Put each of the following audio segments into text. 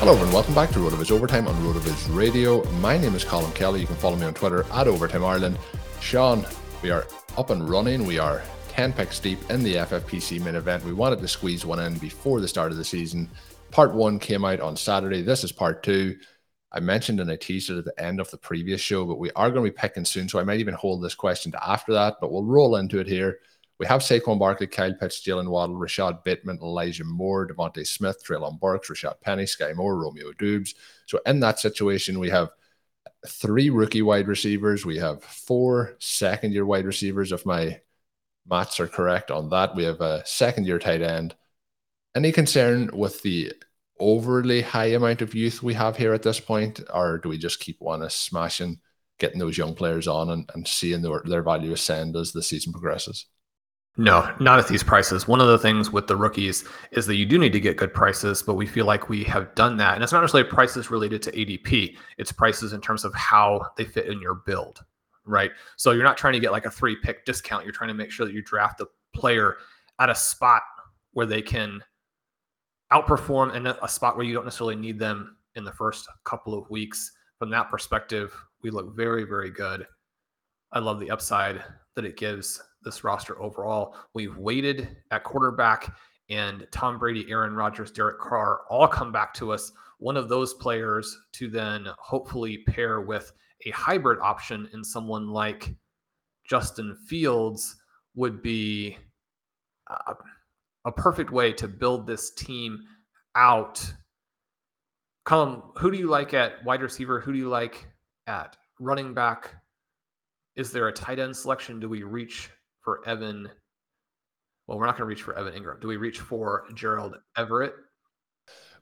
Hello and welcome back to RotoViz Overtime on RotoViz Radio. My name is Colm Kelly. You can follow me on Twitter at Overtime Ireland. Shawn, we are up and running. We are 10 picks deep in the FFPC main event. We wanted to squeeze one in before the start of the season. Part one came out on Saturday. This is part two. I mentioned and I teased it at the end of the previous show, but we are going to be picking soon. So I might even hold this question to after that, but we'll roll into it here. We have Saquon Barkley, Kyle Pitts, Jaylen Waddle, Rashod Bateman, Elijah Moore, DeVonta Smith, Treylon Burks, Rashad Penny, Skyy Moore, Romeo Doubs. So in that situation, we have three rookie wide receivers. We have four second year wide receivers, if my maths are correct on that. We have a second year tight end. Any concern with the overly high amount of youth we have here at this point, or do we just keep one smashing, getting those young players on and, and seeing their, their value ascend as the season progresses? No, not at these prices. One of the things with the rookies is that you do need to get good prices, but we feel like we have done that. And it's not necessarily prices related to ADP, it's prices in terms of how they fit in your build, right? So you're not trying to get like a three pick discount. You're trying to make sure that you draft a player at a spot where they can outperform and a spot where you don't necessarily need them in the first couple of weeks. From that perspective, we look very, very good. I love the upside that it gives this roster overall. We've waited at quarterback, and Tom Brady, Aaron Rodgers, Derek Carr all come back to us. One of those players to then hopefully pair with a hybrid option in someone like Justin Fields would be uh, a perfect way to build this team out. Colm, who do you like at wide receiver? Who do you like at running back? Is there a tight end selection? Do we reach for Evan? Well, we're not going to reach for Evan Engram. Do we reach for Gerald Everett?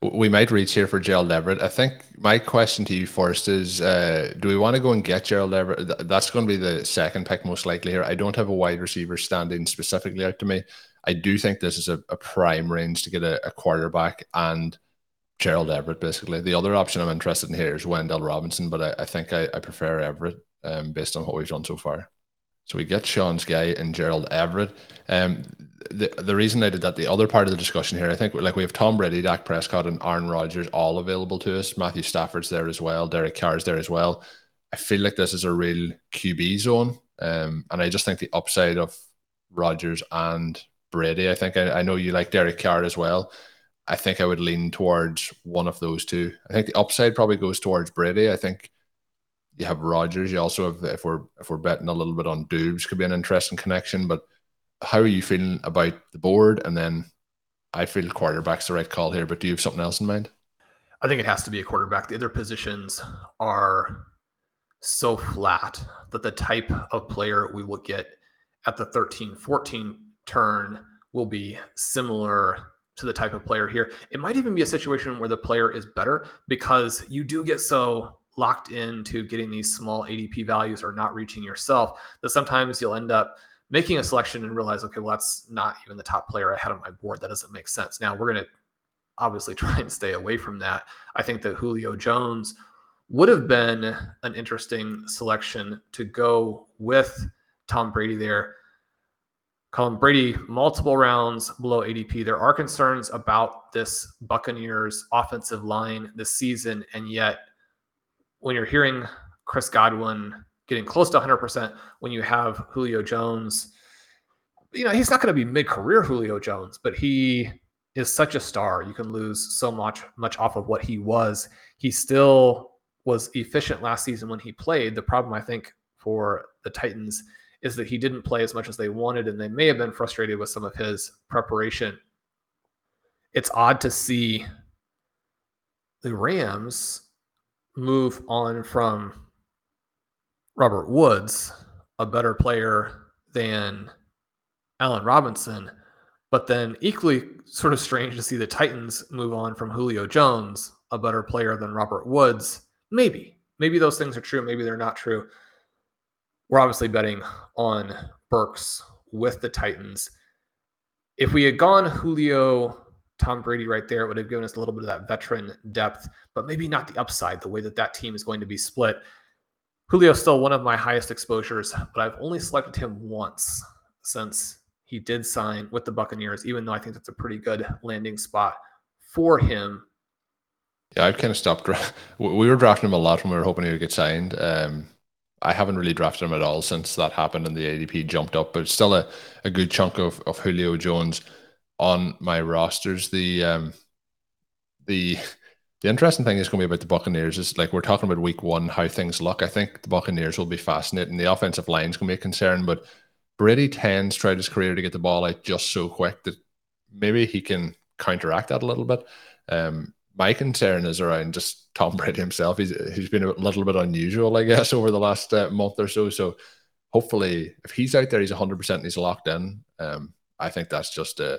We might reach here for Gerald Everett. I think my question to you first is uh, do we want to go and get Gerald Everett? That's going to be the second pick most likely here. I don't have a wide receiver standing specifically out to me. I do think this is a, a prime range to get a, a, quarterback and Gerald Everett, basically. The other option I'm interested in here is Wan'Dale Robinson, but I, I think I, I, prefer Everett um, based on what we've done so far. So we get Shawn's guy and Gerald Everett. Um, the the reason I did that, the other part of the discussion here, I think like we have Tom Brady, Dak Prescott, and Aaron Rodgers all available to us. Matthew Stafford's there as well. Derek Carr's there as well. I feel like this is a real QB zone, um, and I just think the upside of Rodgers and Brady. I think I, I know you like Derek Carr as well. I think I would lean towards one of those two. I think the upside probably goes towards Brady. I think you have Rodgers. You also have if we're if we're betting a little bit on Doubs could be an interesting connection. But how are you feeling about the board? And then I feel quarterback's the right call here. But do you have something else in mind? I think it has to be a quarterback. The other positions are so flat that the type of player we will get at the 13 14 turn will be similar to the type of player here. It might even be a situation where the player is better because you do get so locked into getting these small ADP values or not reaching yourself, that sometimes you'll end up making a selection and realize, okay, well, that's not even the top player I had on my board. That doesn't make sense. Now we're going to obviously try and stay away from that. I think that Julio Jones would have been an interesting selection to go with Tom Brady there. Colm Brady, multiple rounds below ADP. There are concerns about this Buccaneers offensive line this season. And yet, when you're hearing Chris Godwin getting close to 100%, when you have Julio Jones, you know, he's not going to be mid career Julio Jones, but he is such a star. You can lose so much, much off of what he was. He still was efficient last season when he played. The problem, I think, for the Titans is that he didn't play as much as they wanted, and they may have been frustrated with some of his preparation. It's odd to see the Rams move on from Robert Woods, a better player than Allen Robinson, but then equally sort of strange to see the Titans move on from Julio Jones, a better player than Robert Woods. Maybe, maybe those things are true. Maybe they're not true. We're obviously betting on Burks with the Titans. If we had gone Julio, Tom Brady right there, it would have given us a little bit of that veteran depth, but maybe not the upside, the way that that team is going to be split. Julio's still one of my highest exposures, but I've only selected him once since he did sign with the Buccaneers, even though I think that's a pretty good landing spot for him. Yeah, I've kind of stopped. We were drafting him a lot when we were hoping he would get signed. Um, I haven't really drafted him at all since that happened and the ADP jumped up, but it's still a, a good chunk of, of Julio Jones on my rosters. The um, the the interesting thing is going to be about the Buccaneers is like we're talking about week one, how things look. I think the Buccaneers will be fascinating. The offensive line is going to be a concern, but Brady tends throughout his career to get the ball out just so quick that maybe he can counteract that a little bit. Um, my concern is around just Tom Brady himself. He's he's been a little bit unusual, I guess, over the last uh, month or so. So hopefully, if he's out there, he's 100 percent and he's locked in. Um, I think that's just a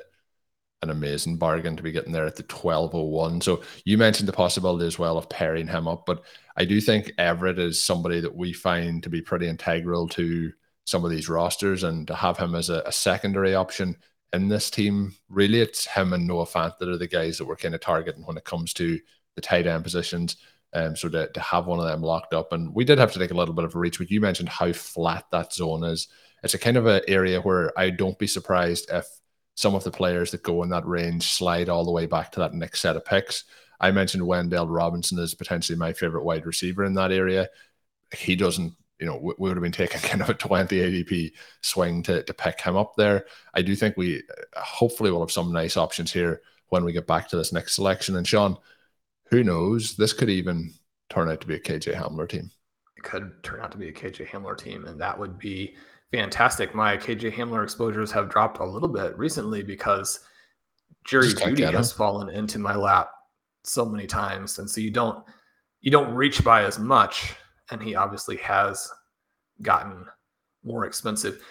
an amazing bargain to be getting there at the 1201. So you mentioned the possibility as well of pairing him up, but I do think Everett is somebody that we find to be pretty integral to some of these rosters and to have him as a, a secondary option in this team, really it's him and Noah Fant that are the guys that we're kind of targeting when it comes to the tight end positions. Um, so to, to have one of them locked up, and we did have to take a little bit of a reach, but you mentioned how flat that zone is. It's a kind of an area where I don't be surprised if some of the players that go in that range slide all the way back to that next set of picks. I mentioned Wan'Dale Robinson is potentially my favorite wide receiver in that area. He doesn't you know, we, would have been taking kind of a 20 ADP swing to, to pick him up there. I do think we hopefully will have some nice options here when we get back to this next selection. And Shawn, who knows? This could even turn out to be a KJ Hamler team. It could turn out to be a KJ Hamler team, and that would be fantastic. My KJ Hamler exposures have dropped a little bit recently because Jerry Jeudy has fallen into my lap so many times, and so you don't you don't reach by as much and he obviously has gotten more expensive.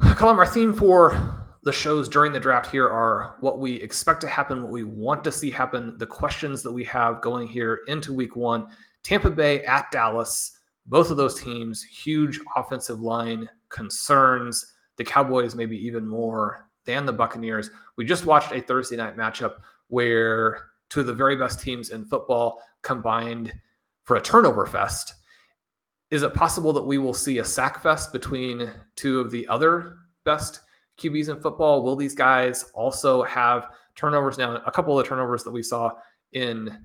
Colm, our theme for the shows during the draft here are what we expect to happen, what we want to see happen, the questions that we have going here into week one. Tampa Bay at Dallas, both of those teams, huge offensive line concerns. The Cowboys, maybe even more than the Buccaneers. We just watched a Thursday night matchup where two of the very best teams in football combined for a turnover fest. Is it possible that we will see a sack fest between two of the other best QBs in football? Will these guys also have turnovers? Now, a couple of the turnovers that we saw in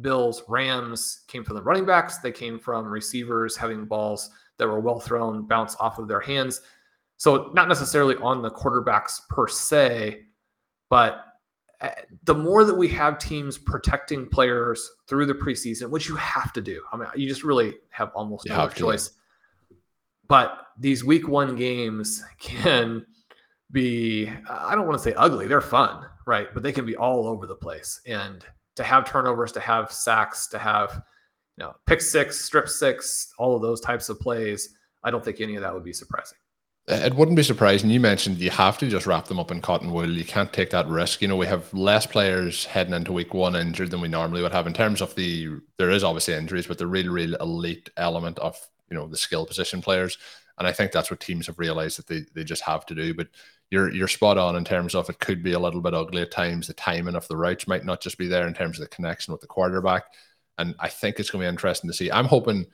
Bills Rams came from the running backs, they came from receivers having balls that were well thrown, bounce off of their hands. So, not necessarily on the quarterbacks per se, but eh, the more that we have teams protecting players through the preseason, which you have to do, I mean, you just really have almost no have choice. To. But these week one games can be, I don't want to say ugly, they're fun, right? But they can be all over the place. And to have turnovers, to have sacks, to have, you know, pick six, strip six, all of those types of plays, I don't think any of that would be surprising uh, it wouldn't be surprising. You mentioned you have to just wrap them up in cotton wool. You can't take that risk. You know, we have less players heading into week one injured than we normally would have in terms of the, there is obviously injuries, but the real, real elite element of, you know, the skill position players. And I think that's what teams have realized that they, they just have to do. But you're, you're spot on in terms of it could be a little bit ugly at times. The timing of the routes might not just be there in terms of the connection with the quarterback. and I think it's going to be interesting to see. I'm hoping.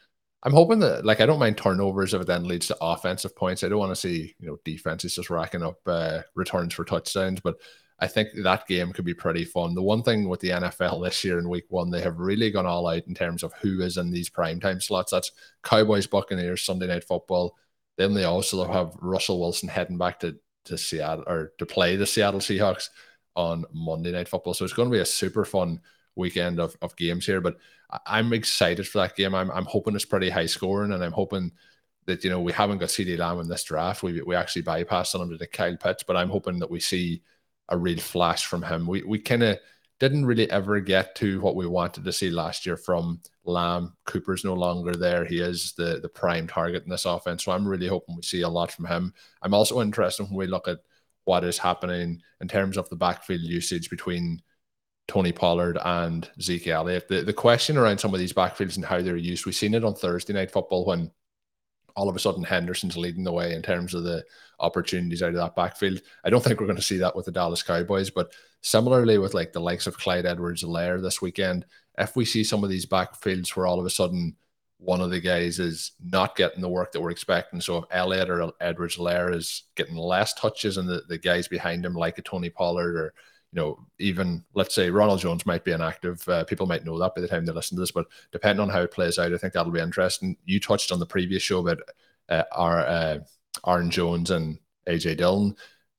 I'm hoping that, like, I don't mind turnovers if it then leads to offensive points. I don't want to see, you know, defenses just racking up uh, returns for touchdowns, but I think that game could be pretty fun. The one thing with the NFL this year in week one, they have really gone all out in terms of who is in these primetime slots. That's Cowboys, Buccaneers, Sunday night football. Then they also have Russell Wilson heading back to, to Seattle or to play the Seattle Seahawks on Monday night football. So it's going to be a super fun weekend of, of games here. But I'm excited for that game. I'm, I'm hoping it's pretty high scoring and I'm hoping that, you know, we haven't got CeeDee Lamb in this draft. We, we actually bypassed him to the Kyle Pitts, but I'm hoping that we see – a real flash from him. We we kind of didn't really ever get to what we wanted to see last year from Lamb. Cooper's no longer there. He is the the prime target in this offense. So I'm really hoping we see a lot from him. I'm also interested when we look at what is happening in terms of the backfield usage between Tony Pollard and Zeke Elliott. The, the question around some of these backfields and how they're used, we've seen it on Thursday night football when all of a sudden Henderson's leading the way in terms of the opportunities out of that backfield. I don't think we're going to see that with the Dallas Cowboys, but similarly with like the likes of Clyde Edwards-Helaire this weekend, if we see some of these backfields where all of a sudden one of the guys is not getting the work that we're expecting. So if Elliott or Edwards-Helaire is getting less touches and the, the guys behind him, like a Tony Pollard or you know, even let's say Ronald Jones might be inactive. Uh, people might know that by the time they listen to this, but depending on how it plays out, I think that'll be interesting. You touched on the previous show about uh, our uh, Aaron Jones and AJ Dillon.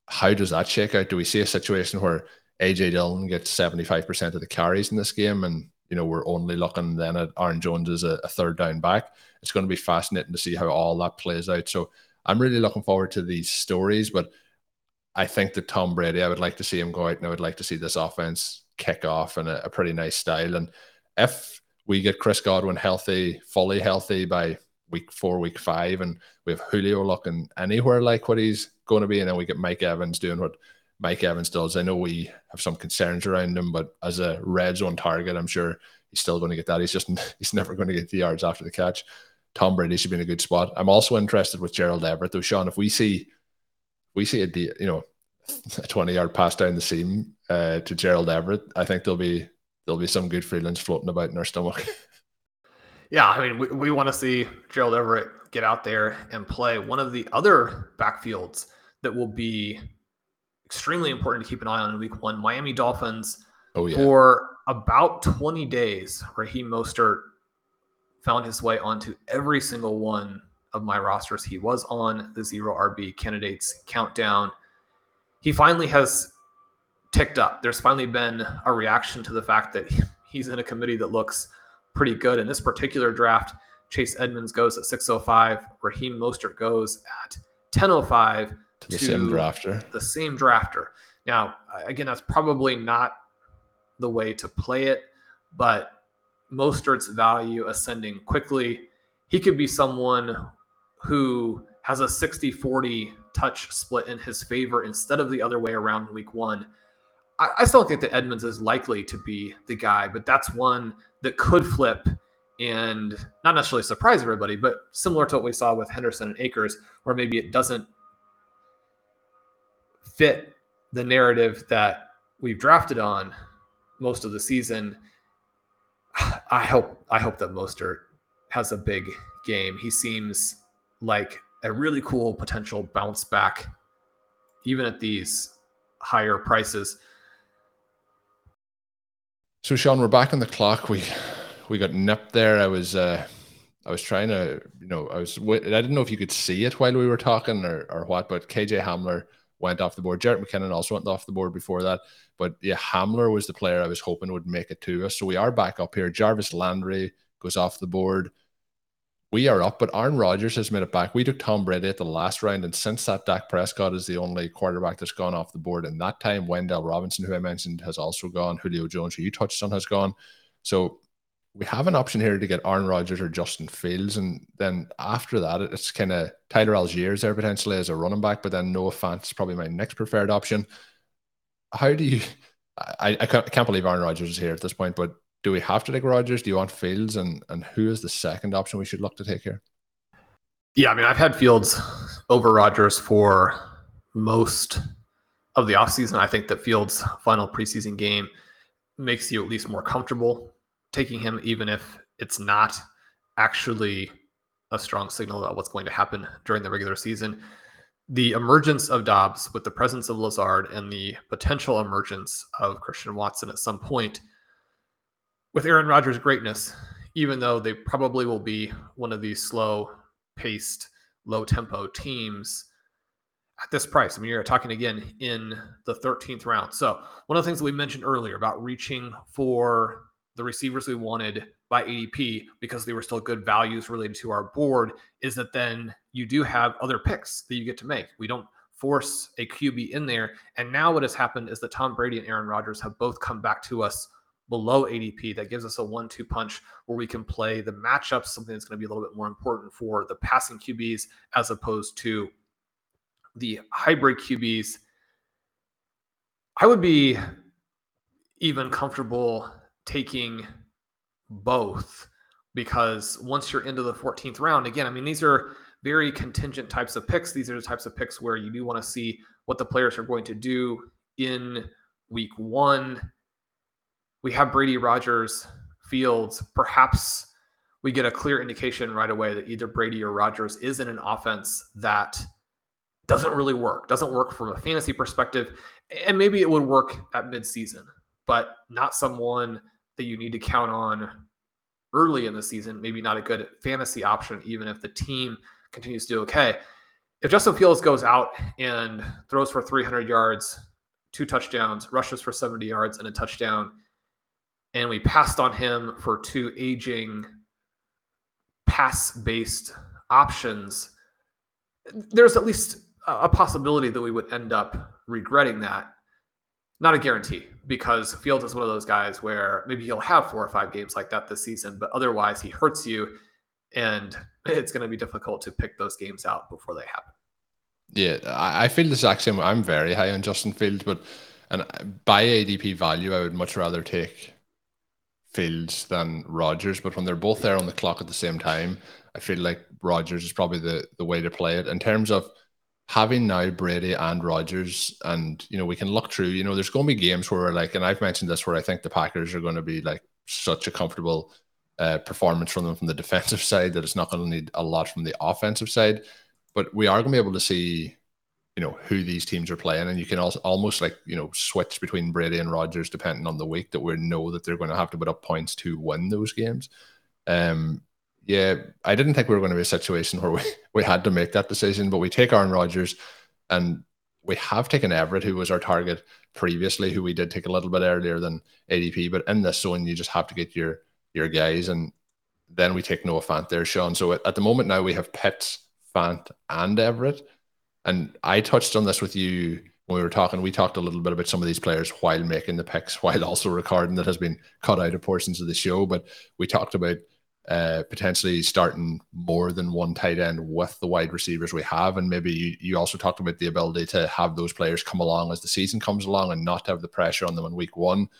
How does that shake out? Do we see a situation where AJ Dillon gets 75% of the carries in this game and you know we're only looking then at Aaron Jones as a, a third down back? It's going to be fascinating to see how all that plays out. So I'm really looking forward to these stories, but I think that Tom Brady, I would like to see him go out and I would like to see this offense kick off in a, a pretty nice style. And if we get Chris Godwin healthy, fully healthy by week four, week five, and we have Julio looking anywhere like what he's going to be, and then we get Mike Evans doing what Mike Evans does. I know we have some concerns around him, but as a red zone target, I'm sure he's still going to get that. He's just he's never going to get the yards after the catch. Tom Brady should be in a good spot. I'm also interested with Gerald Everett, though, Shawn. If we see we see a you know a 20 yard pass down the seam uh, to Gerald Everett, I think there'll be there'll be some good feelings floating about in our stomach. yeah, I mean, we, we want to see Gerald Everett get out there and play. One of the other backfields that will be extremely important to keep an eye on in week one, Miami Dolphins. Oh, yeah. For about 20 days, Raheem Mostert found his way onto every single one of my rosters. He was on the zero RB candidates countdown. He finally has ticked up. There's finally been a reaction to the fact that he's in a committee that looks pretty good. In this particular draft, Chase Edmonds goes at 605, Raheem Mostert goes at 1005 to the same drafter. The same drafter. Now, again, that's probably not the way to play it, but Mostert's value ascending quickly. He could be someone who has a 60 40 touch split in his favor instead of the other way around in week one. I, I still think that Edmonds is likely to be the guy, but that's one that could flip and not necessarily surprise everybody, but similar to what we saw with Henderson and Akers, where maybe it doesn't fit the narrative that we've drafted on most of the season. I hope I hope that Mostert has a big game. He seems like a really cool potential bounce back, even at these higher prices. So, Shawn, we're back on the clock. We we got nipped there. I was uh, I was trying to, you know, I was I didn't know if you could see it while we were talking or or what, but KJ Hamler went off the board. Jerick McKinnon also went off the board before that. But yeah, Hamler was the player I was hoping would make it to us. So we are back up here. Jarvis Landry goes off the board we are up, but Aaron Rodgers has made it back. We took Tom Brady at the last round, and since that, Dak Prescott is the only quarterback that's gone off the board. And that time, Wan'Dale Robinson, who I mentioned, has also gone. Julio Jones, who you touched on, has gone. So we have an option here to get Aaron Rodgers or Justin Fields, and then after that, it's kind of Tyler Allgeier there potentially as a running back, but then Noah Fant is probably my next preferred option. How do you? I, I can't believe Aaron Rodgers is here at this point, but do we have to take Rodgers? Do you want Fields? And and who is the second option we should look to take here? Yeah, I mean, I've had Fields over Rodgers for most of the offseason. I think that Fields' final preseason game makes you at least more comfortable taking him, even if it's not actually a strong signal about what's going to happen during the regular season. The emergence of Doubs with the presence of Lazard and the potential emergence of Christian Watson at some point with Aaron Rodgers' greatness, even though they probably will be one of these slow paced, low tempo teams at this price. I mean, you're talking again in the 13th round. So, one of the things that we mentioned earlier about reaching for the receivers we wanted by ADP because they were still good values related to our board is that then you do have other picks that you get to make. We don't force a QB in there. And now what has happened is that Tom Brady and Aaron Rodgers have both come back to us below ADP. That gives us a one two punch where we can play the matchups, something that's going to be a little bit more important for the passing QBs as opposed to the hybrid QBs. I would be even comfortable taking both because once you're into the 14th round, again, I mean, these are very contingent types of picks. These are the types of picks where you do want to see what the players are going to do in week one. We have Brady Rodgers, Fields. Perhaps we get a clear indication right away that either Brady or Rodgers is in an offense that doesn't really work, doesn't work from a fantasy perspective. And maybe it would work at midseason, but not someone that you need to count on early in the season, maybe not a good fantasy option, even if the team continues to do okay. If Justin Fields goes out and throws for 300 yards, two touchdowns, rushes for 70 yards, and a touchdown, and we passed on him for two aging pass based options, there's at least a possibility that we would end up regretting that. Not a guarantee because Fields is one of those guys where maybe he'll have four or five games like that this season, but otherwise he hurts you and it's going to be difficult to pick those games out before they happen. Yeah, I feel the exact same. I'm very high on Justin Fields, but and by ADP value, I would much rather take Fields than Rodgers. But when they're both there on the clock at the same time, I feel like Rodgers is probably the the way to play it in terms of having now Brady and Rodgers, and you know, we can look through, you know, there's going to be games where like, and I've mentioned this where I think the Packers are going to be like such a comfortable uh, performance from them from the defensive side that it's not going to need a lot from the offensive side. But we are going to be able to see, you know, who these teams are playing, and you can also almost like you know switch between Brady and Rodgers depending on the week that we know that they're going to have to put up points to win those games. Um, yeah, I didn't think we were going to be a situation where we, we had to make that decision, but we take Aaron Rodgers and we have taken Everett, who was our target previously, who we did take a little bit earlier than ADP. But in this zone, you just have to get your your guys, and then we take Noah Fant there, Shawn. So at the moment now we have Pitts, Fant, and Everett. And I touched on this with you when we were talking. We talked a little bit about some of these players while making the picks, while also recording that has been cut out of portions of the show. But we talked about uh, potentially starting more than one tight end with the wide receivers we have. And maybe you, you also talked about the ability to have those players come along as the season comes along and not have the pressure on them in week one.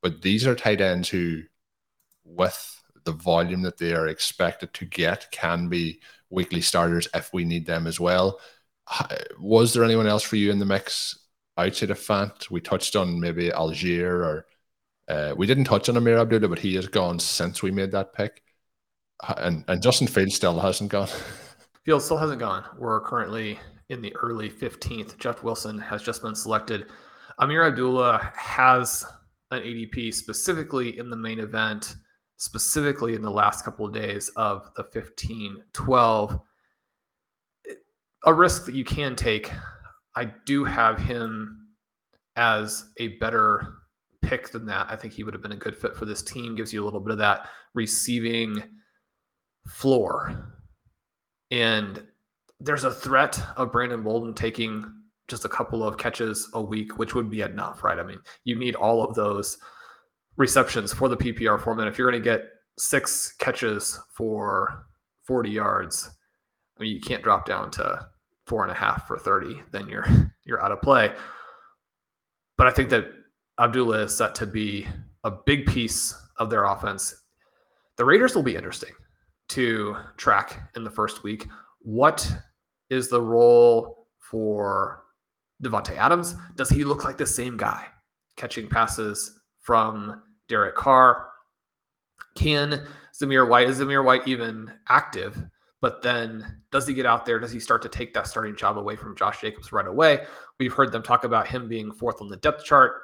But these are tight ends who, with the volume that they are expected to get, can be weekly starters if we need them as well. Was there anyone else for you in the mix outside of Fant? We touched on maybe Allgeier or uh, we didn't touch on Ameer Abdullah, but he has gone since we made that pick and and Justin Fields still hasn't gone. Fields still hasn't gone. We're currently in the early 15th. Jeff Wilson has just been selected. Ameer Abdullah has an ADP specifically in the main event, specifically in the last couple of days of the 15 12. A risk that you can take. I do have him as a better pick than that. I think he would have been a good fit for this team. Gives you a little bit of that receiving floor. And there's a threat of Brandon Bolden taking just a couple of catches a week, which would be enough, right? I mean, you need all of those receptions for the PPR format. If you're going to get six catches for 40 yards, I mean, you can't drop down to four and a half for 30, then you're you're out of play. But I think that Abdullah is set to be a big piece of their offense. The Raiders will be interesting to track in the first week. What is the role for Davante Adams? Does he look like the same guy catching passes from Derek Carr? Can Zamir White is Zamir White even active? But then does he get out there? Does he start to take that starting job away from Josh Jacobs right away? We've heard them talk about him being fourth on the depth chart.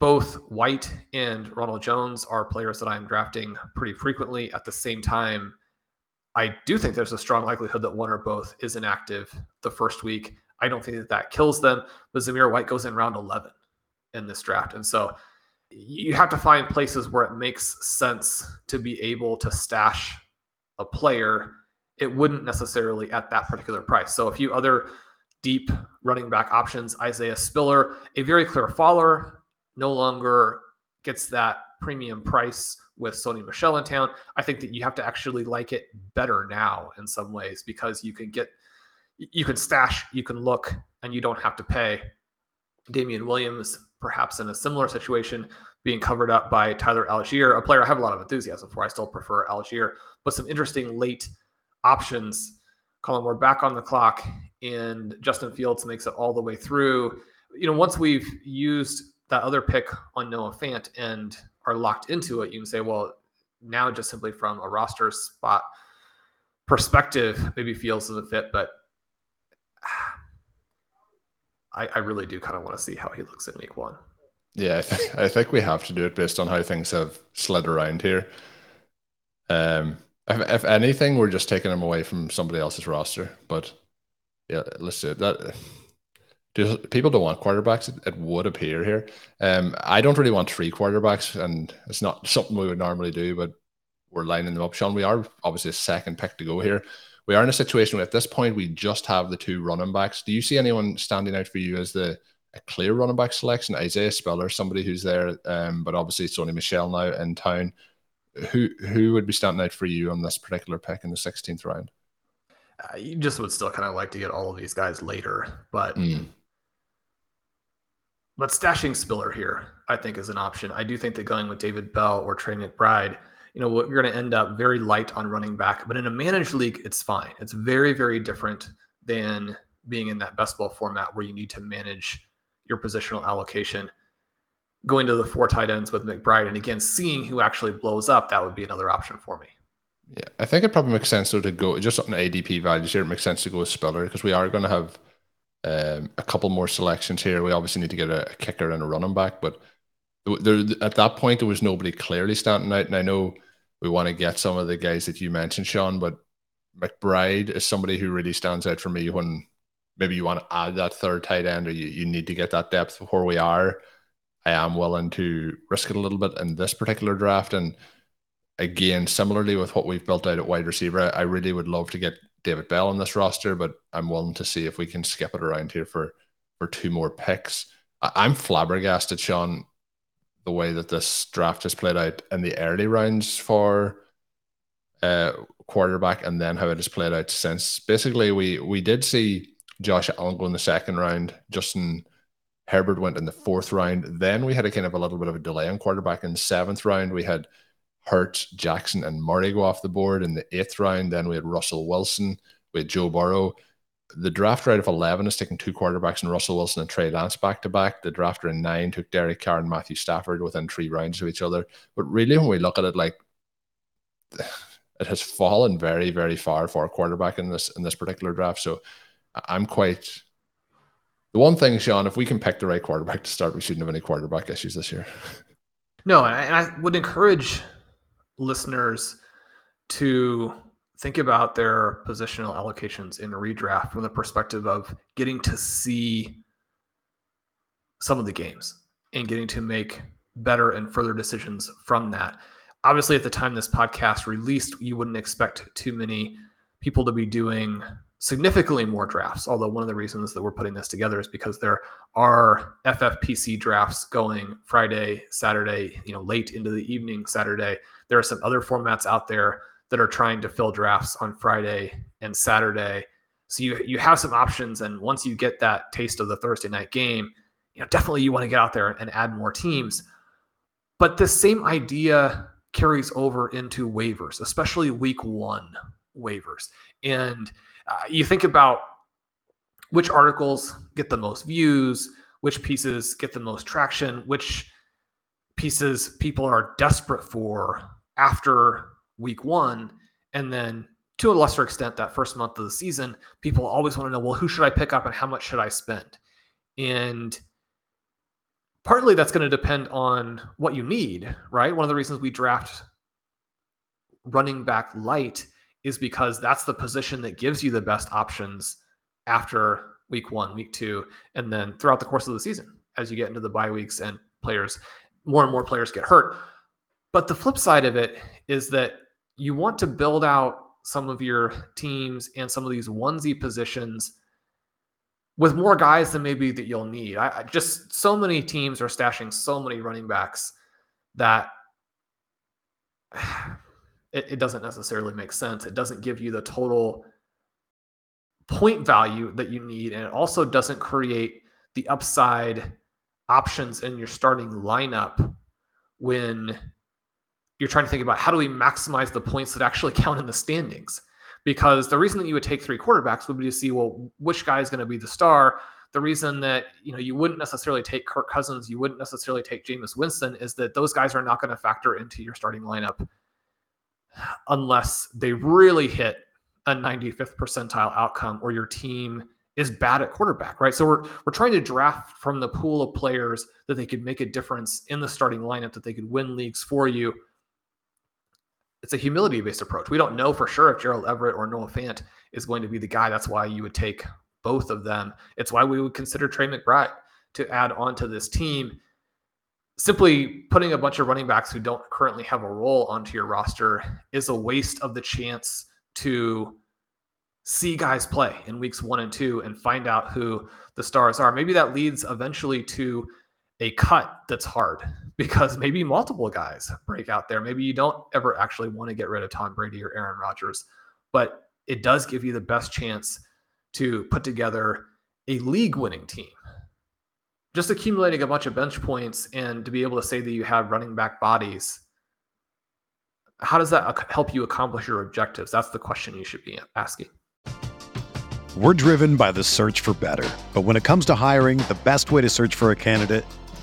Both White and Ronald Jones are players that I'm drafting pretty frequently. At the same time, I do think there's a strong likelihood that one or both is inactive the first week. I don't think that that kills them, but Zamir White goes in round 11 in this draft. And so you have to find places where it makes sense to be able to stash a player. It wouldn't necessarily at that particular price. So a few other deep running back options Isaiah Spiller, a very clear faller, no longer gets that premium price with Sony Michel in town. I think that you have to actually like it better now in some ways because you can get, you can stash, you can look, and you don't have to pay. Damien Williams, perhaps in a similar situation, being covered up by Tyler Allgeier, a player I have a lot of enthusiasm for. I still prefer Allgeier, but some interesting late options. Colm, we're back on the clock, and Justin Fields makes it all the way through. You know, once we've used that other pick on Noah Fant and are locked into it, you can say, well, now just simply from a roster spot perspective, maybe Fields doesn't fit, but I, I really do kind of want to see how he looks in week one. Yeah, I, th- I think we have to do it based on how things have slid around here. Um, if, if anything, we're just taking him away from somebody else's roster. But yeah, let's do it. That do, people don't want quarterbacks. It, it would appear here. Um, I don't really want three quarterbacks, and it's not something we would normally do. But we're lining them up, Shawn, We are obviously a second pick to go here. We are in a situation where at this point we just have the two running backs. Do you see anyone standing out for you as the a clear running back selection? Isaiah Spiller, somebody who's there, um, but obviously it's Sony Michel now in town. Who who would be standing out for you on this particular pick in the 16th round? Uh, you just would still kind of like to get all of these guys later, but mm. But stashing Spiller here, I think, is an option. I do think that going with David Bell or Trey McBride, you know, you're going to end up very light on running back. But in a managed league, it's fine. It's very very different than being in that best ball format where you need to manage your positional allocation. Going to the four tight ends with McBride, and again, seeing who actually blows up, that would be another option for me. Yeah, I think it probably makes sense though to go just on ADP values here. It makes sense to go with Spiller because we are going to have um, a couple more selections here. We obviously need to get a, a kicker and a running back, but there, at that point there was nobody clearly standing out. And I know we want to get some of the guys that you mentioned, Shawn, but McBride is somebody who really stands out for me when maybe you want to add that third tight end or you, you need to get that depth where we are. I am willing to risk it a little bit in this particular draft. And again, similarly with what we've built out at wide receiver, I really would love to get David Bell on this roster, but I'm willing to see if we can skip it around here for for two more picks. I, am flabbergasted, Shawn, the way that this draft has played out in the early rounds for uh, quarterback, and then how it has played out since. Basically, we we did see Josh Allen go in the second round. Justin Herbert went in the fourth round. Then we had a kind of a little bit of a delay on quarterback in the seventh round. We had Hurts, Jackson, and Murray go off the board in the eighth round. Then we had Russell Wilson, we had Joe Burrow. The draft round of 11 is taking two quarterbacks and Russell Wilson and Trey Lance back to back. The draft round nine took Derek Carr and Matthew Stafford within three rounds of each other. But really, when we look at it, like it has fallen very, very far for a quarterback in this in this particular draft. So I'm quite. The one thing, Shawn, if we can pick the right quarterback to start, we shouldn't have any quarterback issues this year. No, and I would encourage listeners to think about their positional allocations in redraft from the perspective of getting to see some of the games and getting to make better and further decisions from that. Obviously, at the time this podcast released, you wouldn't expect too many people to be doing significantly more drafts. Although one of the reasons that we're putting this together is because there are FFPC drafts going Friday, Saturday, you know, late into the evening Saturday. There are some other formats out there that are trying to fill drafts on Friday and Saturday. So you you have some options, and once you get that taste of the Thursday night game, you know definitely you want to get out there and add more teams. But the same idea carries over into waivers, especially week one waivers. And uh, you think about which articles get the most views, which pieces get the most traction, which pieces people are desperate for after week one. And then to a lesser extent, that first month of the season, people always want to know, well, who should I pick up and how much should I spend? And partly that's going to depend on what you need, right? One of the reasons we draft running back light is because that's the position that gives you the best options after week one, week two, and then throughout the course of the season as you get into the bye weeks and players, more and more players get hurt. But the flip side of it is that you want to build out some of your teams and some of these onesie positions with more guys than maybe that you'll need. I, I just so many teams are stashing so many running backs that it, it doesn't necessarily make sense. It doesn't give you the total point value that you need, and it also doesn't create the upside options in your starting lineup when you're trying to think about how do we maximize the points that actually count in the standings. Because the reason that you would take three quarterbacks would be to see, well, which guy is going to be the star. The reason that you know you wouldn't necessarily take Kirk Cousins, you wouldn't necessarily take Jameis Winston, is that those guys are not going to factor into your starting lineup unless they really hit a 95th percentile outcome or your team is bad at quarterback, right? So we're we're trying to draft from the pool of players that they could make a difference in the starting lineup that they could win leagues for you. It's a humility based approach. We don't know for sure if Gerald Everett or Noah Fant is going to be the guy. That's why you would take both of them. It's why we would consider Trey McBride to add on to this team. Simply putting a bunch of running backs who don't currently have a role onto your roster is a waste of the chance to see guys play in weeks one and two and find out who the stars are. Maybe that leads eventually to a cut that's hard because maybe multiple guys break out there. Maybe you don't ever actually want to get rid of Tom Brady or Aaron Rodgers, but it does give you the best chance to put together a league winning team. Just accumulating a bunch of bench points and to be able to say that you have running back bodies how does that help you accomplish your objectives? That's the question you should be asking. We're driven by the search for better. But when it comes to hiring, the best way to search for a candidate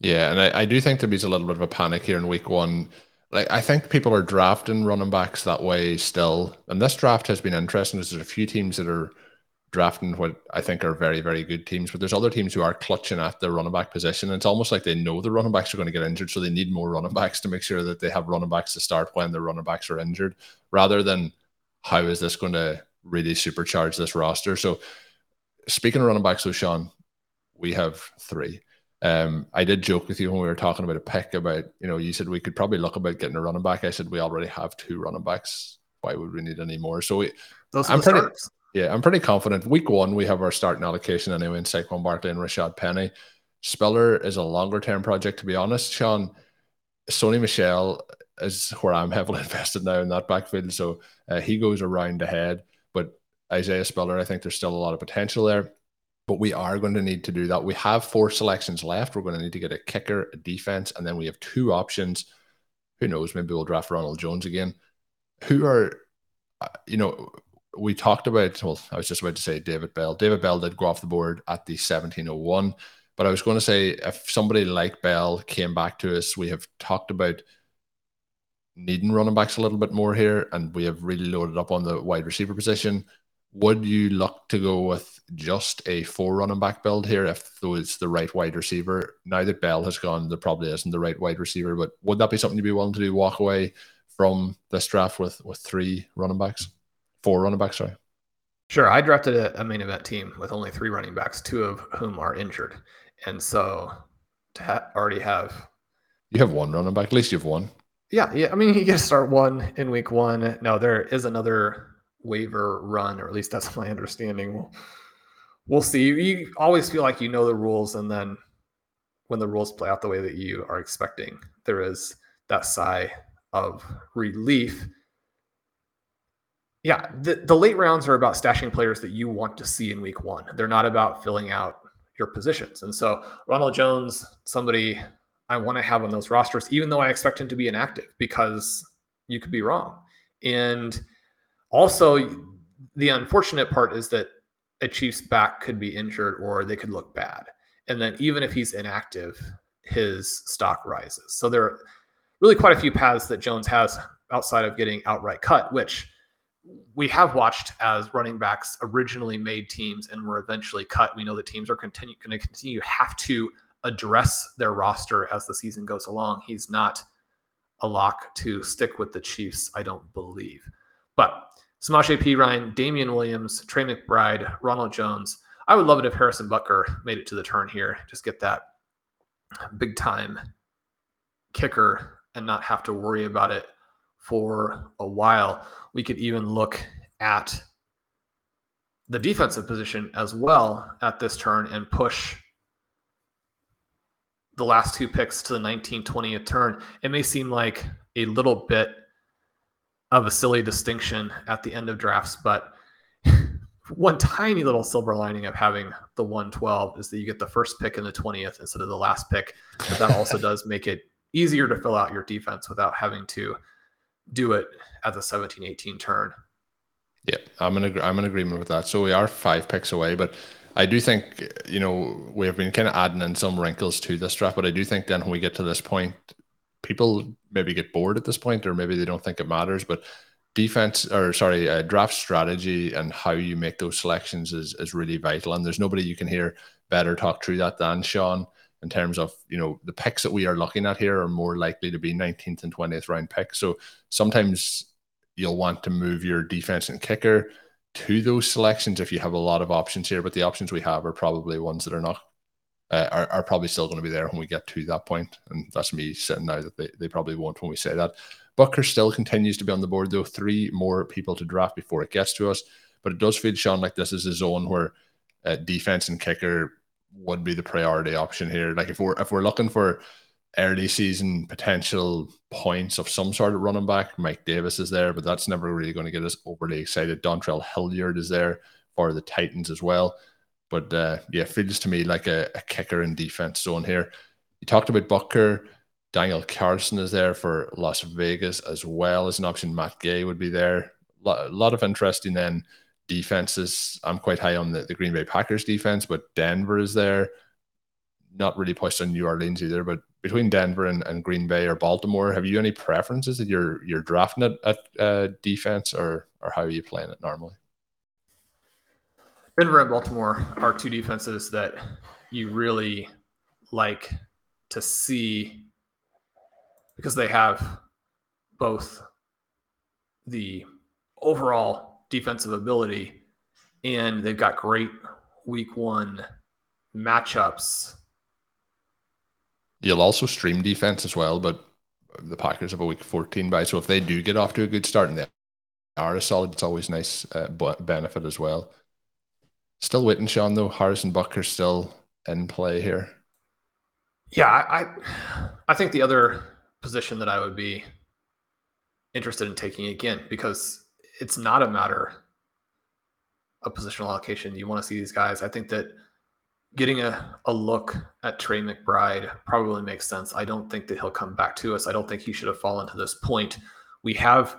Yeah, and I, I do think there is a little bit of a panic here in week one. Like I think people are drafting running backs that way still. And this draft has been interesting. There's a few teams that are drafting what I think are very, very good teams, but there's other teams who are clutching at the running back position. And it's almost like they know the running backs are going to get injured, so they need more running backs to make sure that they have running backs to start when the running backs are injured, rather than how is this going to really supercharge this roster. So speaking of running backs, so Shawn, we have three. Um, I did joke with you when we were talking about a pick about, you know, you said we could probably look about getting a running back. I said we already have two running backs. Why would we need any more? So we, Those I'm pretty, yeah, I'm pretty confident. Week one, we have our starting allocation anyway in Saquon Barkley and Rashad Penny. Spiller is a longer term project, to be honest. Shawn, Sony Michel is where I'm heavily invested now in that backfield. So uh, he goes around ahead. But Isaiah Spiller, I think there's still a lot of potential there. But we are going to need to do that. We have four selections left. We're going to need to get a kicker, a defense, and then we have two options. Who knows? Maybe we'll draft Ronald Jones again. Who are, uh, you know, we talked about, well, I was just about to say David Bell. David Bell did go off the board at the 1701. But I was going to say, if somebody like Bell came back to us, we have talked about needing running backs a little bit more here, and we have really loaded up on the wide receiver position would you look to go with just a four running back build here if it's the right wide receiver? Now that Bell has gone, there probably isn't the right wide receiver, but would that be something you'd be willing to do? Walk away from this draft with with three running backs, four running backs, sorry. Sure, I drafted a, a main event team with only three running backs, two of whom are injured, and so to ha- already have you have one running back. At least you have one. Yeah, yeah. I mean, you get to start one in week one. No, there is another waiver run, or at least that's my understanding. We'll, we'll see. You always feel like you know the rules, and then when the rules play out the way that you are expecting, there is that sigh of relief. Yeah, the, the late rounds are about stashing players that you want to see in week one. They're not about filling out your positions. And so Ronald Jones, somebody I want to have on those rosters, even though I expect him to be inactive because you could be wrong. And also, the unfortunate part is that a Chiefs back could be injured or they could look bad. And then even if he's inactive, his stock rises. So there are really quite a few paths that Jones has outside of getting outright cut, which we have watched as running backs originally made teams and were eventually cut. We know that teams are continue, going to continue have to address their roster as the season goes along. He's not a lock to stick with the Chiefs, I don't believe. But Samaje Perine, Damien Williams, Trey McBride, Ronald Jones. I would love it if Harrison Butker made it to the turn here. Just get that big time kicker and not have to worry about it for a while. We could even look at the defensive position as well at this turn and push the last two picks to the 19 20th turn. It may seem like a little bit of a silly distinction at the end of drafts, but one tiny little silver lining of having the 112 is that you get the first pick in the 20th instead of the last pick. But that also does make it easier to fill out your defense without having to do it at the 17 18 turn. Yeah, I'm in, I'm in agreement with that. So we are five picks away, but I do think, you know, we have been kind of adding in some wrinkles to this draft, but I do think then when we get to this point, people maybe get bored at this point, or maybe they don't think it matters. But defense, or sorry, uh, draft strategy and how you make those selections is is really vital. And there's nobody you can hear better talk through that than Shawn in terms of you know the picks that we are looking at here are more likely to be 19th and 20th round picks. So sometimes you'll want to move your defense and kicker to those selections if you have a lot of options here. But the options we have are probably ones that are not uh, are, are probably still going to be there when we get to that point. And that's me saying now that they, they probably won't when we say that. Butker still continues to be on the board, though. Three more people to draft before it gets to us. But it does feel, Shawn, like this is a zone where uh, defense and kicker would be the priority option here. Like if we're if we're looking for early season potential points of some sort of running back, Mike Davis is there, but that's never really going to get us overly excited. Dontrell Hilliard is there for the Titans as well. But uh, yeah, feels to me like a, a kicker in defense zone here. You talked about Butker. Daniel Carlson is there for Las Vegas as well as an option. Matt Gay would be there. A lot of interesting then defenses. I'm quite high on the, the Green Bay Packers defense, but Denver is there. Not really pushed on New Orleans either, but between Denver and, and Green Bay or Baltimore, have you any preferences that you're you're drafting at, at uh, defense or or how are you playing it normally? Denver and Baltimore are two defenses that you really like to see because they have both the overall defensive ability and they've got great week one matchups. You'll also stream defense as well, but the Packers have a week 14 bye. So if they do get off to a good start and they are a solid, it's always nice uh, benefit as well. Still waiting, Shawn, though. Harrison Butker still in play here. Yeah, I, I think the other position that I would be interested in taking again because it's not a matter of positional allocation. You want to see these guys. I think that getting a, a look at Trey McBride probably makes sense. I don't think that he'll come back to us. I don't think he should have fallen to this point. We have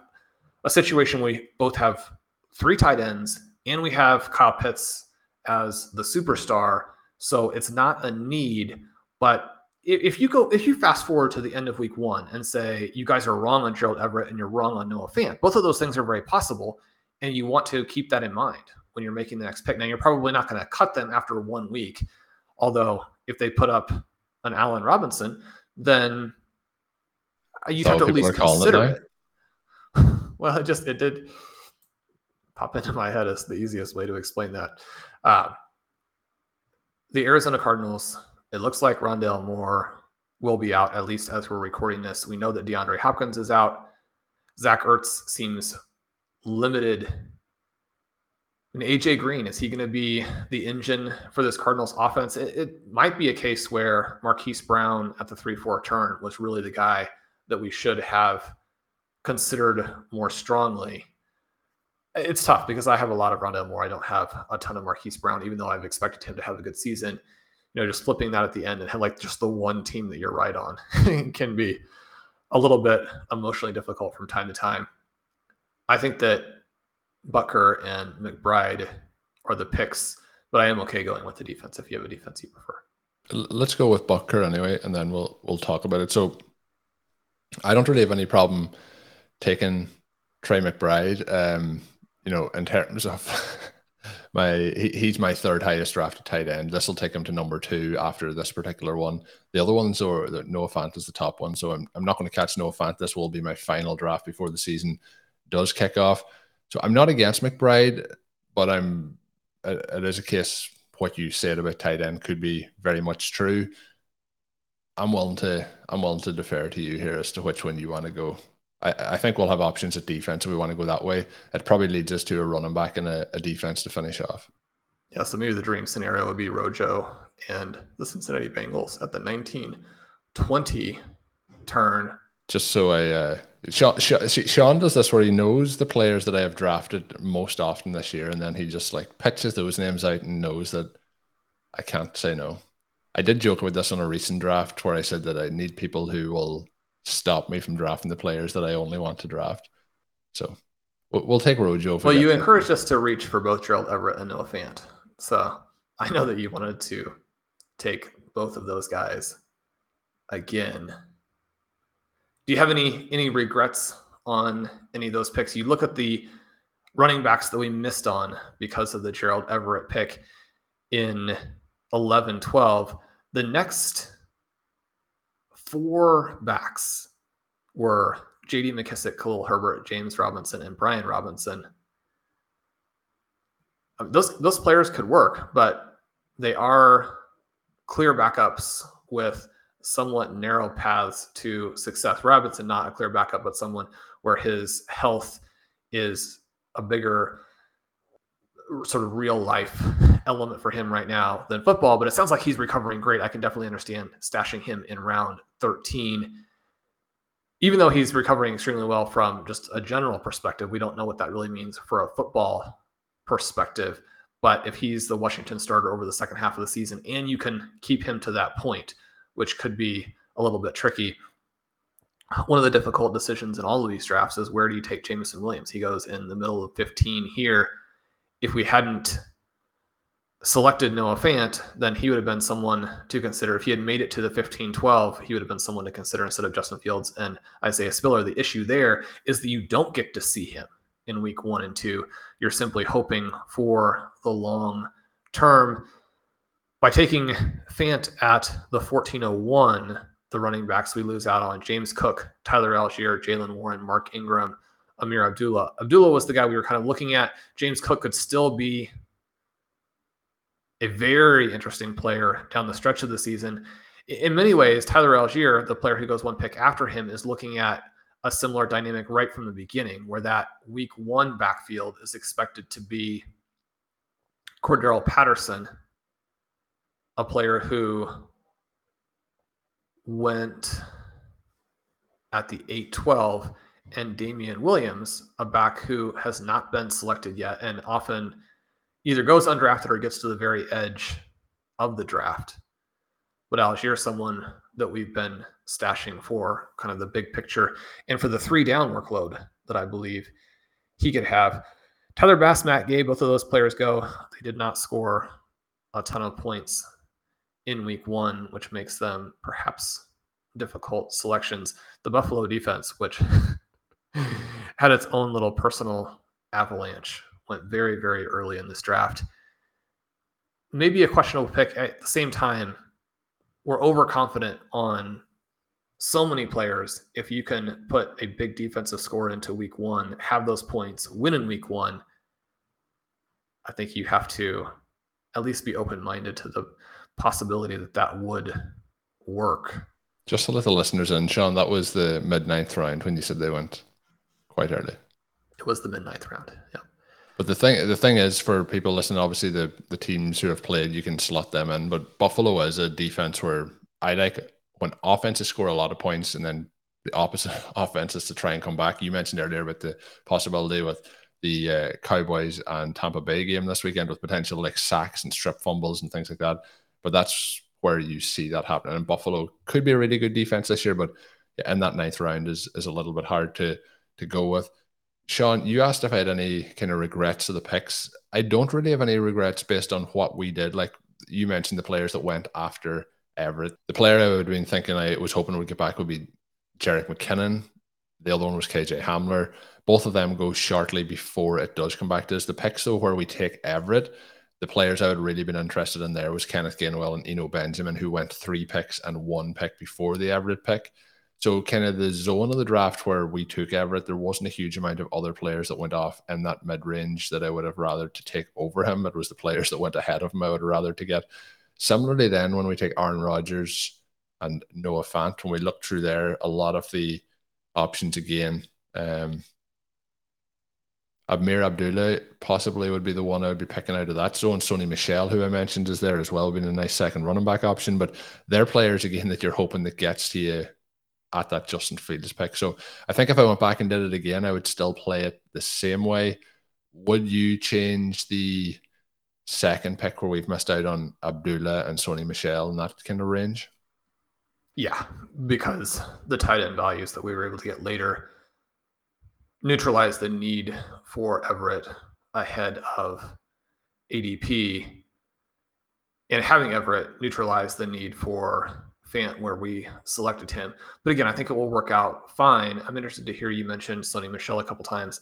a situation where we both have three tight ends and we have Kyle Pitts as the superstar. So it's not a need, but if you go if you fast forward to the end of week one and say you guys are wrong on Gerald Everett and you're wrong on Noah Fant, both of those things are very possible, and you want to keep that in mind when you're making the next pick. Now you're probably not going to cut them after one week, although if they put up an Allen Robinson, then you'd have to at least consider it. it. well, it just it did pop into my head as the easiest way to explain that. Uh, the Arizona Cardinals it looks like Rondale Moore will be out, at least as we're recording this. We know that DeAndre Hopkins is out. Zach Ertz seems limited. And AJ Green, is he going to be the engine for this Cardinals offense? It, it, might be a case where Marquise Brown at the 3 4 turn was really the guy that we should have considered more strongly. It's tough because I have a lot of Rondale Moore. I don't have a ton of Marquise Brown, even though I've expected him to have a good season you know, just flipping that at the end and have like just the one team that you're right on can be a little bit emotionally difficult from time to time. I think that Butker and McBride are the picks, but I am okay going with the defense if you have a defense you prefer. Let's go with Butker anyway, and then we'll we'll talk about it. So I don't really have any problem taking Trey McBride. Um, you know, in terms of my he, he's my third highest drafted tight end. This will take him to number two after this particular one. The other ones are Noah Fant is the top one, so I'm I'm not going to catch Noah Fant. This will be my final draft before the season does kick off. So I'm not against McBride, but I'm it is a case what you said about tight end could be very much true. I'm willing to I'm willing to defer to you here as to which one you want to go. I, I think we'll have options at defense if we want to go that way. It probably leads us to a running back and a, a defense to finish off. Yeah, so maybe the dream scenario would be Rojo and the Cincinnati Bengals at the 1920 turn. Just so I, uh, Shawn, Shawn does this where he knows the players that I have drafted most often this year, and then he just like pitches those names out and knows that I can't say no. I did joke about this on a recent draft where I said that I need people who will stop me from drafting the players that I only want to draft. So we'll, take Rojo. Well, you encouraged us to reach for both Gerald Everett and Noah Fant. So I know that you wanted to take both of those guys again. Do you have any any regrets on any of those picks? You look at the running backs that we missed on because of the Gerald Everett pick in 11 12. The next four backs were J.D. McKissic, Khalil Herbert, James Robinson, and Brian Robinson. Those those players could work, but they are clear backups with somewhat narrow paths to success. Robinson, not a clear backup, but someone where his health is a bigger sort of real life element for him right now than football, but it sounds like he's recovering great. I can definitely understand stashing him in round 13. Even though he's recovering extremely well from just a general perspective, we don't know what that really means for a football perspective. But if he's the Washington starter over the second half of the season and you can keep him to that point, which could be a little bit tricky, one of the difficult decisions in all of these drafts is where do you take Jameson Williams? He goes in the middle of 15 here. If we hadn't selected Noah Fant, then he would have been someone to consider. If he had made it to the 15 12, he would have been someone to consider instead of Justin Fields and Isaiah Spiller. The issue there is that you don't get to see him in week one and two. You're simply hoping for the long term. By taking Fant at the 1401, the running backs we lose out on James Cook, Tyler Allgeier, Jaylen Warren, Mark Ingram, Ameer Abdullah. Abdullah was the guy we were kind of looking at. James Cook could still be a very interesting player down the stretch of the season. In many ways, Tyler Allgeier, the player who goes one pick after him, is looking at a similar dynamic right from the beginning, where that week one backfield is expected to be Cordarrelle Patterson, a player who went at the 812, and Damien Williams, a back who has not been selected yet and often either goes undrafted or gets to the very edge of the draft. But Alex, you're someone that we've been stashing for kind of the big picture and for the three down workload that I believe he could have. Tyler Bass, Matt Gay, both of those players go. They did not score a ton of points in week one, which makes them perhaps difficult selections. The Buffalo defense, which had its own little personal avalanche, went very, very early in this draft. Maybe a questionable pick at the same time. We're overconfident on so many players. If you can put a big defensive score into week one, have those points, win in week one, I think you have to at least be open minded to the possibility that that would work. Just to let the listeners in, Shawn, that was the mid ninth round when you said they went quite early. It was the mid ninth round. Yeah. But the thing the thing is for people listening, obviously the the teams who have played, you can slot them in. But Buffalo is a defense where I like when offenses score a lot of points and then the opposite offenses to try and come back. You mentioned earlier about the possibility with the uh, Cowboys and Tampa Bay game this weekend with potential like sacks and strip fumbles and things like that. But that's where you see that happening. And Buffalo could be a really good defense this year, but in that ninth round is is a little bit hard to to go with. Shawn, you asked if I had any kind of regrets of the picks. I don't really have any regrets based on what we did. Like you mentioned, the players that went after Everett. The player I would have been thinking I was hoping would get back would be Jerick McKinnon. The other one was KJ Hamler. Both of them go shortly before it does come back to us. The picks, though, where we take Everett, the players I would really been interested in there was Kenneth Gainwell and Eno Benjamin, who went three picks and one pick before the Everett pick. So, kind of the zone of the draft where we took Everett, there wasn't a huge amount of other players that went off in that mid range that I would have rather to take over him. It was the players that went ahead of him I would rather to get. Similarly, then when we take Aaron Rodgers and Noah Fant, when we look through there, a lot of the options again. Um, Ameer Abdullah possibly would be the one I would be picking out of that zone. Sony Michel, who I mentioned, is there as well, being a nice second running back option. But they're players again that you're hoping that gets to you at that Justin Fields pick. So I think if I went back and did it again, I would still play it the same way. Would you change the second pick where we've missed out on Abdullah and Sony Michel in that kind of range? Yeah, because the tight end values that we were able to get later neutralize the need for Everett ahead of ADP. And having Everett neutralize the need for Fant where we selected him. But again, I think it will work out fine. I'm interested to hear you mention Sony Michel a couple times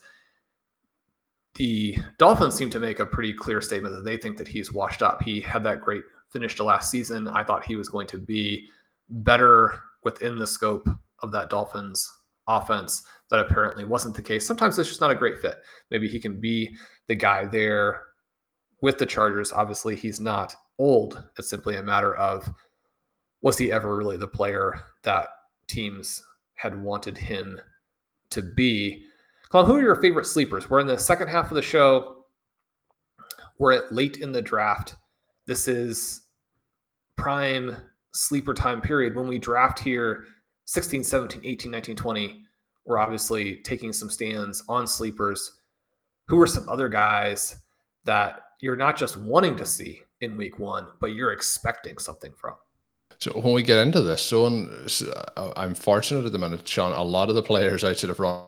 the Dolphins seem to make a pretty clear statement that they think that he's washed up. He had that great finish to last season. I thought he was going to be better within the scope of that Dolphins offense. That apparently wasn't the case. Sometimes it's just not a great fit. Maybe he can be the guy there with the Chargers. Obviously, he's not old. It's simply a matter of was he ever really the player that teams had wanted him to be? Colm, who are your favorite sleepers? We're in the second half of the show. We're at late in the draft. This is prime sleeper time period. When we draft here 16, 17, 18, 19, 20, we're obviously taking some stands on sleepers. Who are some other guys that you're not just wanting to see in week one, but you're expecting something from? So when we get into this, so I'm fortunate at the minute, Shawn. A lot of the players outside of Ron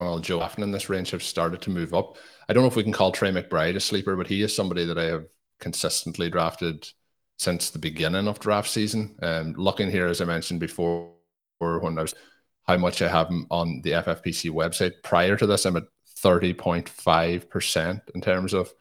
well, Joe Afton in this range have started to move up. I don't know if we can call Trey McBride a sleeper, but he is somebody that I have consistently drafted since the beginning of draft season. Um, looking here, as I mentioned before, when I was how much I have him on the FFPC website. Prior to this, I'm at 30.5% in terms of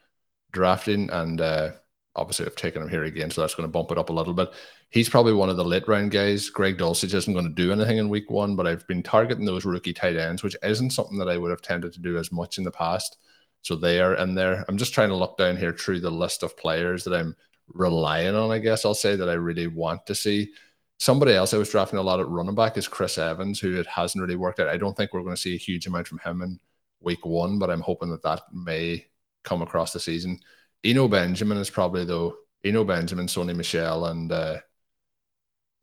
drafting. And uh, obviously, I've taken him here again, so that's going to bump it up a little bit. He's probably one of the late round guys. Greg Dulcich isn't going to do anything in week one, but I've been targeting those rookie tight ends, which isn't something that I would have tended to do as much in the past. So they are in there. I'm just trying to look down here through the list of players that I'm relying on, I guess I'll say, that I really want to see. Somebody else I was drafting a lot at running back is Chris Evans, who it hasn't really worked out. I don't think we're going to see a huge amount from him in week one, but I'm hoping that that may come across the season. Eno Benjamin is probably, though, Eno Benjamin, Sony Michel, and uh,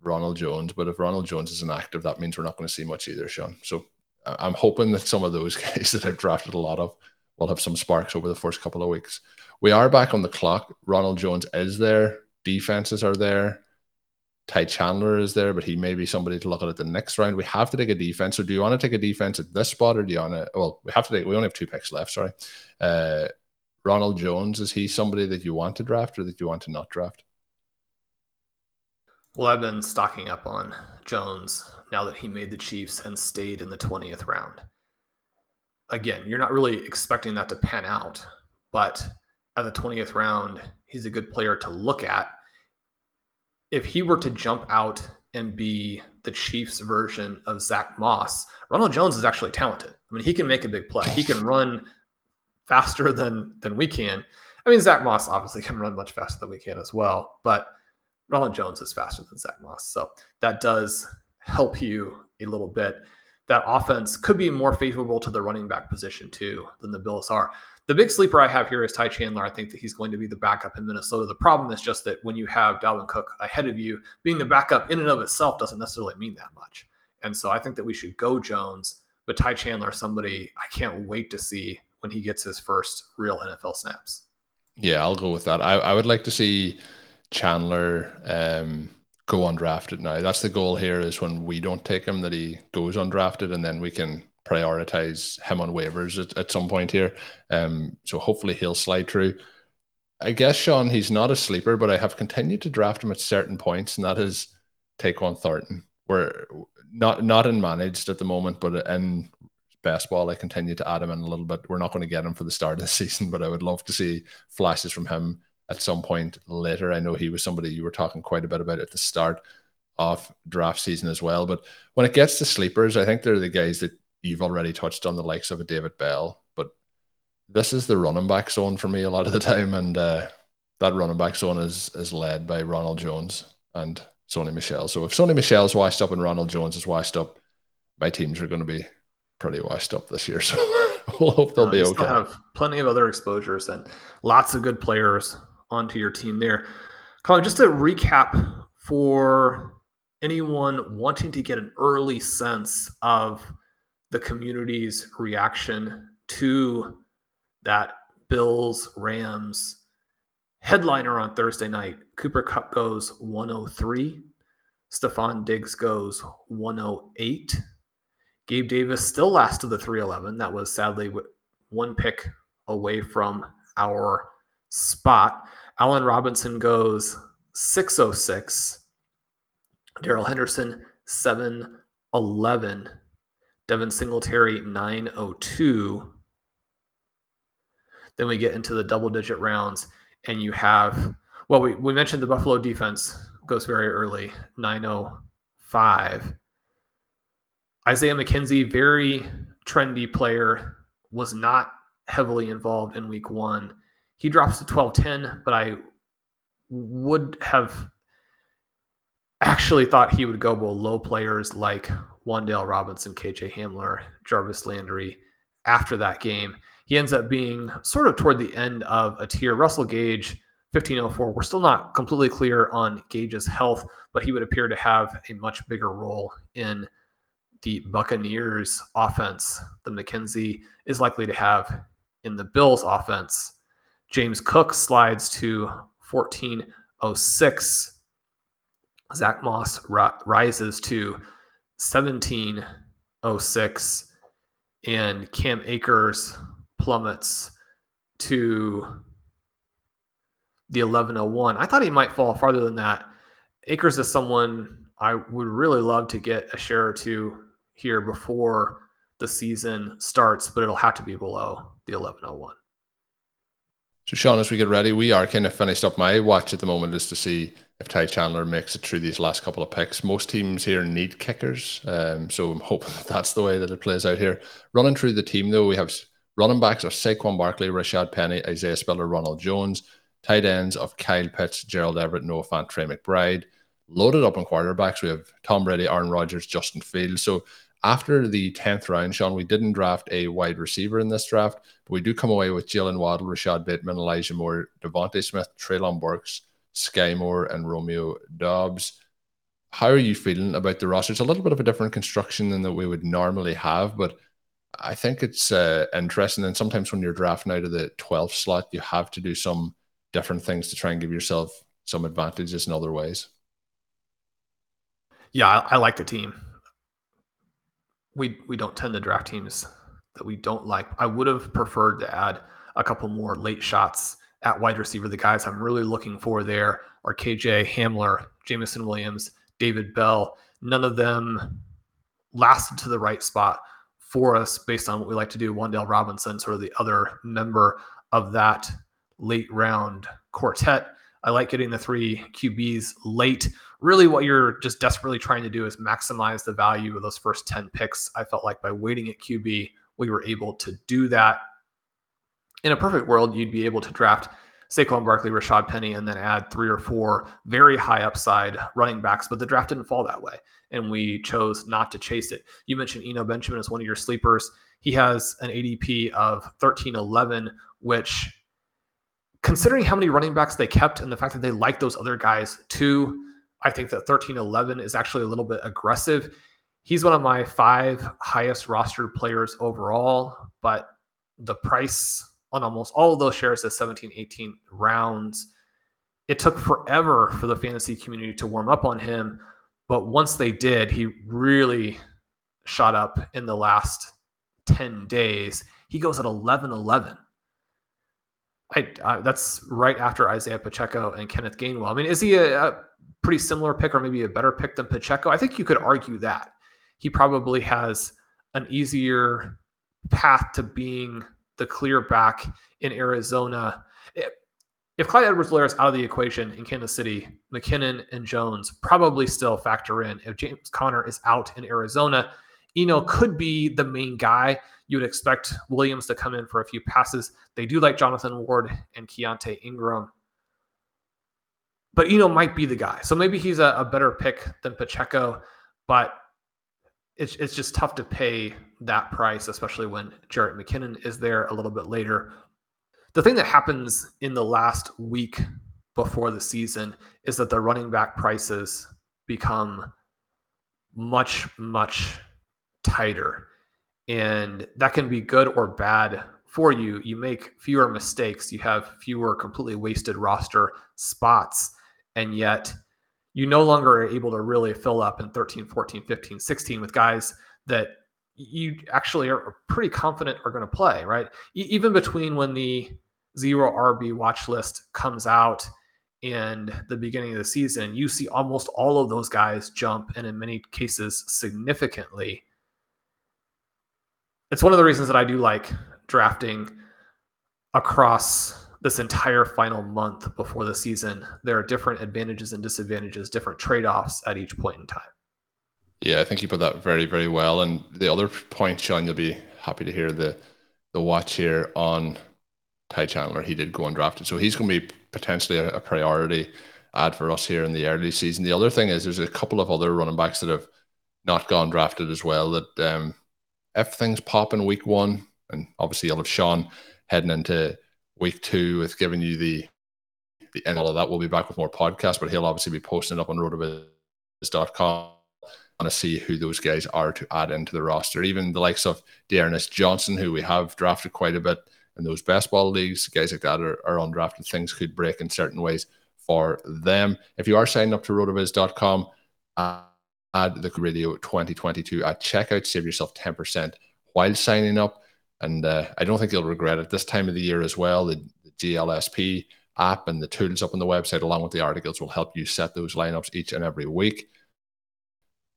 Ronald Jones. But if Ronald Jones is inactive, that means we're not going to see much either, Shawn. So I'm hoping that some of those guys that I've drafted a lot of will have some sparks over the first couple of weeks. We are back on the clock. Ronald Jones is there. defenses are there. Ty Chandler is there, but he may be somebody to look at at the next round. We have to take a defense. So do you want to take a defense at this spot or do you want to? Well, we have to take, we only have two picks left. Sorry. Uh, Ronald Jones, is he somebody that you want to draft or that you want to not draft? Well, I've been stocking up on Jones now that he made the Chiefs and stayed in the 20th round. Again, you're not really expecting that to pan out, but at the 20th round, he's a good player to look at. If he were to jump out and be the Chiefs version of Zach Moss, Ronald Jones is actually talented. I mean, he can make a big play. He can run faster than than we can. I mean, Zach Moss obviously can run much faster than we can as well, but Ronald Jones is faster than Zach Moss. So that does help you a little bit. That offense could be more favorable to the running back position too than the Bills are. The big sleeper I have here is Ty Chandler. I think that he's going to be the backup in Minnesota. The problem is just that when you have Dalvin Cook ahead of you, being the backup in and of itself doesn't necessarily mean that much. And so I think that we should go Jones, but Ty Chandler, somebody I can't wait to see when he gets his first real NFL snaps. Yeah, I'll go with that. I, I would like to see Chandler um, go undrafted now. That's the goal here is when we don't take him that he goes undrafted and then we can prioritize him on waivers at, at some point here. Um, so hopefully he'll slide through. I guess, Shawn, he's not a sleeper, but I have continued to draft him at certain points, and that is Tyquan Thornton. We're not not in managed at the moment, but in best ball. I continue to add him in a little bit. We're not going to get him for the start of the season, but I would love to see flashes from him at some point later. I know he was somebody you were talking quite a bit about at the start of draft season as well. But when it gets to sleepers, I think they're the guys that you've already touched on, the likes of a David Bell. But this is the running back zone for me a lot of the time, and uh, that running back zone is is led by Ronald Jones and Sony Michel. So if Sony Michel's washed up and Ronald Jones is washed up, my teams are going to be pretty washed up this year. So we'll hope they'll uh, be okay. have plenty of other exposures and lots of good players onto your team there. Colm, just to recap for anyone wanting to get an early sense of the community's reaction to that Bills Rams headliner on Thursday night. Cooper Kupp goes 103. Stefon Diggs goes 108. Gabe Davis still last to the 311. That was sadly one pick away from our spot. Allen Robinson goes 606. Darrell Henderson 711. Devin Singletary 902. Then we get into the double digit rounds, and you have, well, we, we mentioned the Buffalo defense goes very early 905. Isaiah McKenzie, very trendy player, was not heavily involved in week one. He drops to 1210, but I would have actually thought he would go below players like Wan'Dale Robinson, KJ Hamler, Jarvis Landry after that game. He ends up being sort of toward the end of a tier. Russell Gage, 1504. We're still not completely clear on Gage's health, but he would appear to have a much bigger role in the Buccaneers offense than McKenzie is likely to have in the Bills offense. James Cook slides to 1406. Zach Moss rises to 1706. And Cam Akers plummets to the 1101. I thought he might fall farther than that. Akers is someone I would really love to get a share or two here before the season starts, but it'll have to be below the 1101. So, Shawn, as we get ready, we are kind of finished up. My watch at the moment is to see if Ty Chandler makes it through these last couple of picks. Most teams here need kickers, um, so I'm hoping that that's the way that it plays out here. Running through the team, though, we have running backs of Saquon Barkley, Rashad Penny, Isaiah Spiller, Ronald Jones. Tight ends of Kyle Pitts, Gerald Everett, Noah Fant, Trey McBride. Loaded up on quarterbacks, we have Tom Brady, Aaron Rodgers, Justin Fields. So after the 10th round, Shawn, we didn't draft a wide receiver in this draft, but we do come away with Jaylen Waddle, Rashod Bateman, Elijah Moore, DeVonta Smith, Treylon Burks, Skyy Moore, and Romeo Doubs. How are you feeling about the roster? It's a little bit of a different construction than that we would normally have, but I think it's uh, interesting. And sometimes when you're drafting out of the 12th slot, you have to do some different things to try and give yourself some advantages in other ways. Yeah, I, I like the team. We we don't tend to draft teams that we don't like. I would have preferred to add a couple more late shots at wide receiver. The guys I'm really looking for there are KJ Hamler, Jameson Williams, David Bell. None of them lasted to the right spot for us based on what we like to do. Wan'Dale Robinson, sort of the other member of that late round quartet. I like getting the three QBs late. Really, what you're just desperately trying to do is maximize the value of those first 10 picks. I felt like by waiting at QB, we were able to do that. In a perfect world, you'd be able to draft Saquon Barkley, Rashad Penny, and then add three or four very high upside running backs. But the draft didn't fall that way, and we chose not to chase it. You mentioned Eno Benjamin as one of your sleepers. He has an ADP of 1311, which, considering how many running backs they kept and the fact that they like those other guys too, I think that 1311 is actually a little bit aggressive. He's one of my five highest rostered players overall, but the price on almost all of those shares is 17, 18 rounds. It took forever for the fantasy community to warm up on him, but once they did, he really shot up in the last 10 days. He goes at 11 11. I, that's right after Isaiah Pacheco and Kenneth Gainwell. I mean, is he a, a pretty similar pick or maybe a better pick than Pacheco? I think you could argue that he probably has an easier path to being the clear back in Arizona. If Clyde Edwards-Helaire is out of the equation in Kansas City, McKinnon and Jones probably still factor in. If James Conner is out in Arizona, Eno could be the main guy. You would expect Williams to come in for a few passes. They do like Jonathan Ward and Keaontay Ingram. But Eno might be the guy. So maybe he's a, a better pick than Pacheco. But it's it's just tough to pay that price, especially when Jerick McKinnon is there a little bit later. The thing that happens in the last week before the season is that the running back prices become much, much tighter. And that can be good or bad for you. You make fewer mistakes, you have fewer completely wasted roster spots, and yet you no longer are able to really fill up in 13, 14, 15, 16 with guys that you actually are pretty confident are going to play, right? even between when the zero RB watch list comes out and the beginning of the season, you see almost all of those guys jump and in many cases significantly. It's one of the reasons that I do like drafting across this entire final month before the season, there are different advantages and disadvantages, different trade offs at each point in time. Yeah, I think you put that very, very well. And the other point, Shawn, you'll be happy to hear the the watch here on Ty Chandler. He did go undrafted, so he's going to be potentially a, a priority ad for us here in the early season. The other thing is there's a couple of other running backs that have not gone drafted as well. That um, if things pop in week one, and obviously you'll have Shawn heading into week two with giving you the the end all of that. We'll be back with more podcasts, but he'll obviously be posting it up on rotoviz.com to see who those guys are to add into the roster. Even the likes of D'Ernest Johnson, who we have drafted quite a bit in those best ball leagues, guys like that are, are undrafted. Things could break in certain ways for them. If you are signing up to rotoviz.com, uh, add the radio 2022 at checkout, save yourself 10% while signing up. And uh, I don't think you'll regret it this time of the year as well. The, the GLSP app and the tools up on the website, along with the articles, will help you set those lineups each and every week.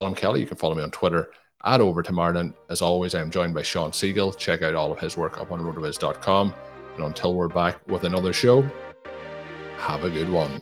I'm Kelly. You can follow me on Twitter at Over to Martin. As always, I am joined by Shawn Siegele. Check out all of his work up on rotoviz.com. And until we're back with another show, have a good one.